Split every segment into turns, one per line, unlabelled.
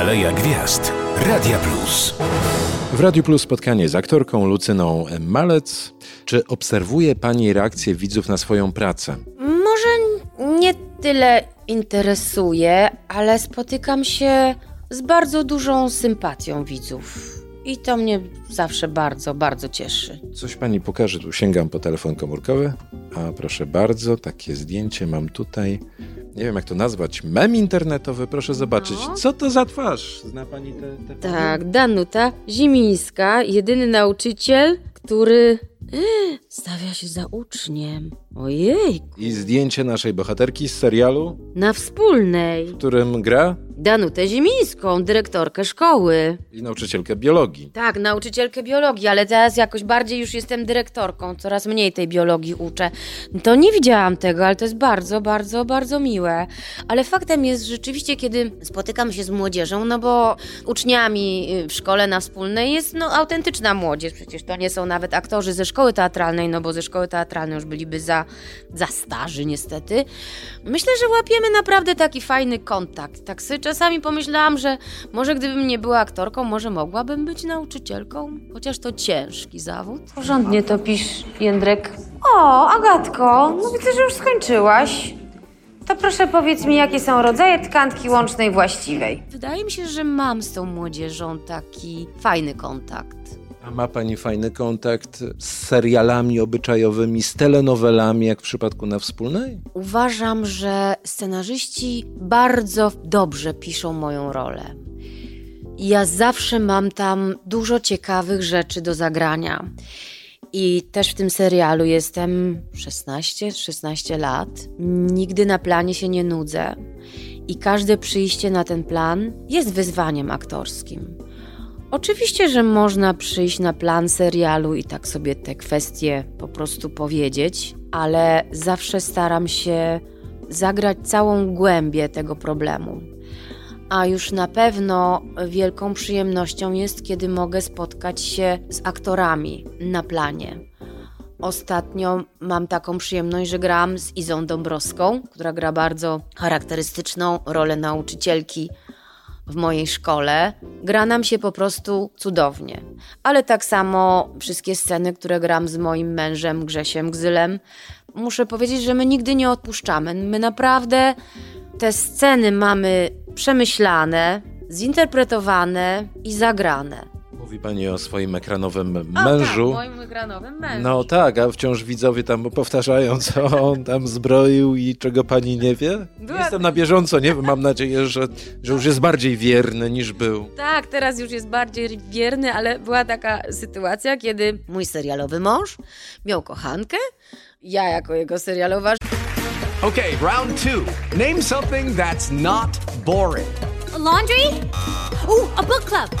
Aleja Gwiazd. Radia Plus.
W Radiu Plus spotkanie z aktorką Lucyną Malec. Czy obserwuje Pani reakcję widzów na swoją pracę?
Może nie tyle interesuje, ale spotykam się z bardzo dużą sympatią widzów. I to mnie zawsze bardzo, bardzo cieszy.
Coś Pani pokaże, tu sięgam po telefon komórkowy. A proszę bardzo, takie zdjęcie mam tutaj. Nie wiem jak to nazwać, mem internetowy, proszę zobaczyć.
No.
Co to za twarz? Zna Pani te, te
Tak, Danuta Zimińska, jedyny nauczyciel, który stawia się za uczniem. Ojej,
I zdjęcie naszej bohaterki z serialu,
na wspólnej.
w którym gra
Danutę Zimińską, dyrektorkę szkoły.
i nauczycielkę biologii.
Tak, nauczycielkę biologii, ale teraz jakoś bardziej już jestem dyrektorką, coraz mniej tej biologii uczę. To nie widziałam tego, ale to jest bardzo, bardzo, bardzo miłe. Ale faktem jest rzeczywiście, kiedy spotykam się z młodzieżą, no bo uczniami y, w szkole na wspólnej jest no autentyczna młodzież, przecież to nie są nawet aktorzy ze szkoły teatralnej, no bo ze szkoły teatralnej już byliby za, za starzy niestety. Myślę, że łapiemy naprawdę taki fajny kontakt. Tak sobie czasami pomyślałam, że może gdybym nie była aktorką, może mogłabym być nauczycielką, chociaż to ciężki zawód. Porządnie to pisz, Jędrek. O, Agatko, no widzę, że już skończyłaś. To proszę powiedz mi, jakie są rodzaje tkanki łącznej właściwej. Wydaje mi się, że mam z tą młodzieżą taki fajny kontakt.
A ma Pani fajny kontakt z serialami obyczajowymi, z telenowelami, jak w przypadku na wspólnej?
Uważam, że scenarzyści bardzo dobrze piszą moją rolę. Ja zawsze mam tam dużo ciekawych rzeczy do zagrania. I też w tym serialu jestem 16-16 lat. Nigdy na planie się nie nudzę. I każde przyjście na ten plan jest wyzwaniem aktorskim. Oczywiście, że można przyjść na plan serialu i tak sobie te kwestie po prostu powiedzieć, ale zawsze staram się zagrać całą głębię tego problemu. A już na pewno wielką przyjemnością jest, kiedy mogę spotkać się z aktorami na planie. Ostatnio mam taką przyjemność, że gram z Izą Dąbrowską, która gra bardzo charakterystyczną rolę nauczycielki w mojej szkole. Gra nam się po prostu cudownie. Ale tak samo wszystkie sceny, które gram z moim mężem Grzesiem Gzylem, muszę powiedzieć, że my nigdy nie odpuszczamy. My naprawdę te sceny mamy przemyślane, zinterpretowane i zagrane.
Mówi Pani o swoim ekranowym
O,
mężu.
Tak, moim ekranowym mężu.
No tak, a wciąż widzowie tam powtarzają, co on tam zbroił i czego pani nie wie.
Była-
Jestem na bieżąco, nie wiem, mam nadzieję, że, że już jest bardziej wierny niż był.
Tak, teraz już jest bardziej wierny, ale była taka sytuacja, kiedy mój serialowy mąż miał kochankę, ja jako jego serialowa
Okay, round two. Name something that's not boring.
A laundry? Ooh, a book club.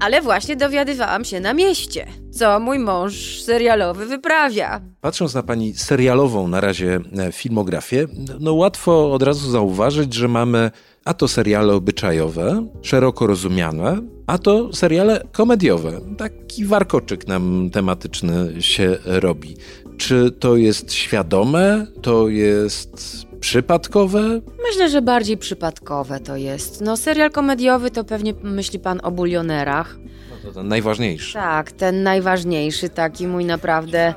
ale właśnie dowiadywałam się na mieście, co mój mąż serialowy wyprawia.
Patrząc na pani serialową na razie e, filmografię, no łatwo od razu zauważyć, że mamy a to seriale obyczajowe, szeroko rozumiane, a to seriale komediowe. Taki warkoczyk nam tematyczny się robi. Czy to jest świadome? To jest przypadkowe?
Myślę, że bardziej przypadkowe to jest. No, serial komediowy to pewnie myśli pan o bulionerach.
No to ten najważniejszy.
Tak, ten najważniejszy, taki mój naprawdę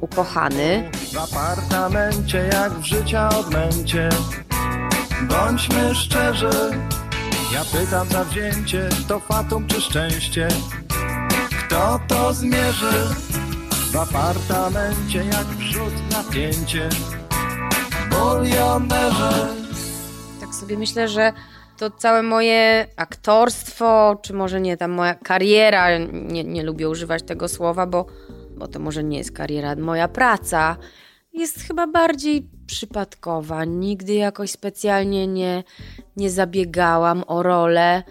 ukochany.
W apartamencie jak w życia odmęcie Bądźmy szczerzy Ja pytam zawzięcie, to fatum czy szczęście? Kto to zmierzy? W apartamencie jak wrzód napięcie. Bulionerzy.
Tak sobie myślę, że to całe moje aktorstwo, czy może nie, ta moja kariera, nie, nie lubię używać tego słowa, bo, bo to może nie jest kariera, moja praca jest chyba bardziej przypadkowa. Nigdy jakoś specjalnie nie, nie zabiegałam o rolę.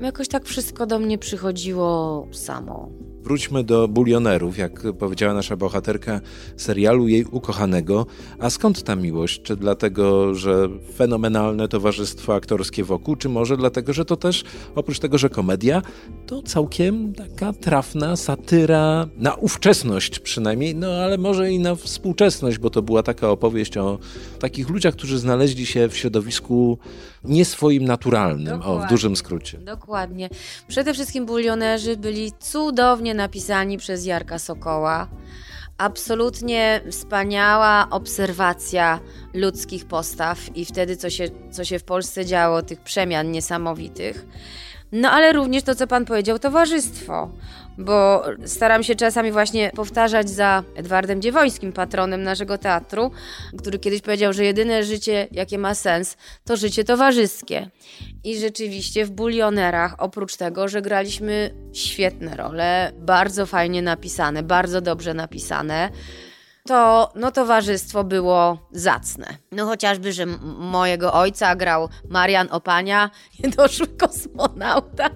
Jakoś tak wszystko do mnie przychodziło samo.
Wróćmy do bulionerów, jak powiedziała nasza bohaterka serialu jej ukochanego. A skąd ta miłość? Czy dlatego, że fenomenalne towarzystwo aktorskie wokół, czy może dlatego, że to też, oprócz tego, że komedia, to całkiem taka trafna satyra na ówczesność przynajmniej, no ale może i na współczesność, bo to była taka opowieść o takich ludziach, którzy znaleźli się w środowisku nie swoim naturalnym, o, w
Dokładnie.
dużym skrócie.
Dokładnie. Przede wszystkim bulionerzy byli cudownie napisani przez Jarka Sokoła. Absolutnie wspaniała obserwacja ludzkich postaw i wtedy, co się, co się w Polsce działo, tych przemian niesamowitych. No ale również to, co pan powiedział, towarzystwo, bo staram się czasami właśnie powtarzać za Edwardem Dziewońskim, patronem naszego teatru, który kiedyś powiedział, że jedyne życie, jakie ma sens, to życie towarzyskie. I rzeczywiście w Bulionerach, oprócz tego, że graliśmy świetne role, bardzo fajnie napisane, bardzo dobrze napisane, to no, towarzystwo było zacne. No chociażby, że mojego ojca grał Marian Opania, niedoszły kosmonauta,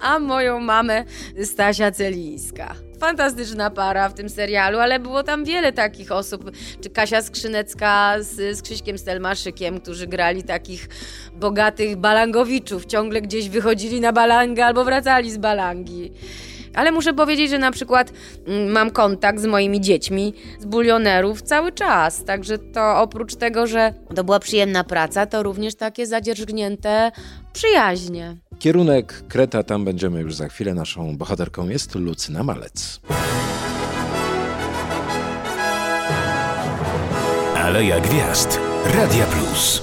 a moją mamę Stasia Celińska. Fantastyczna para w tym serialu, ale było tam wiele takich osób, czy Kasia Skrzynecka z, z Krzyśkiem Stelmaszykiem, którzy grali takich bogatych balangowiczów, ciągle gdzieś wychodzili na balangę albo wracali z balangi. Ale muszę powiedzieć, że na przykład mm, mam kontakt z moimi dziećmi z bulionerów cały czas. Także to oprócz tego, że to była przyjemna praca, to również takie zadzierżgnięte przyjaźnie.
Kierunek Kreta, tam będziemy już za chwilę. Naszą bohaterką jest Lucyna Malec.
Aleja Gwiazd. Radia Plus.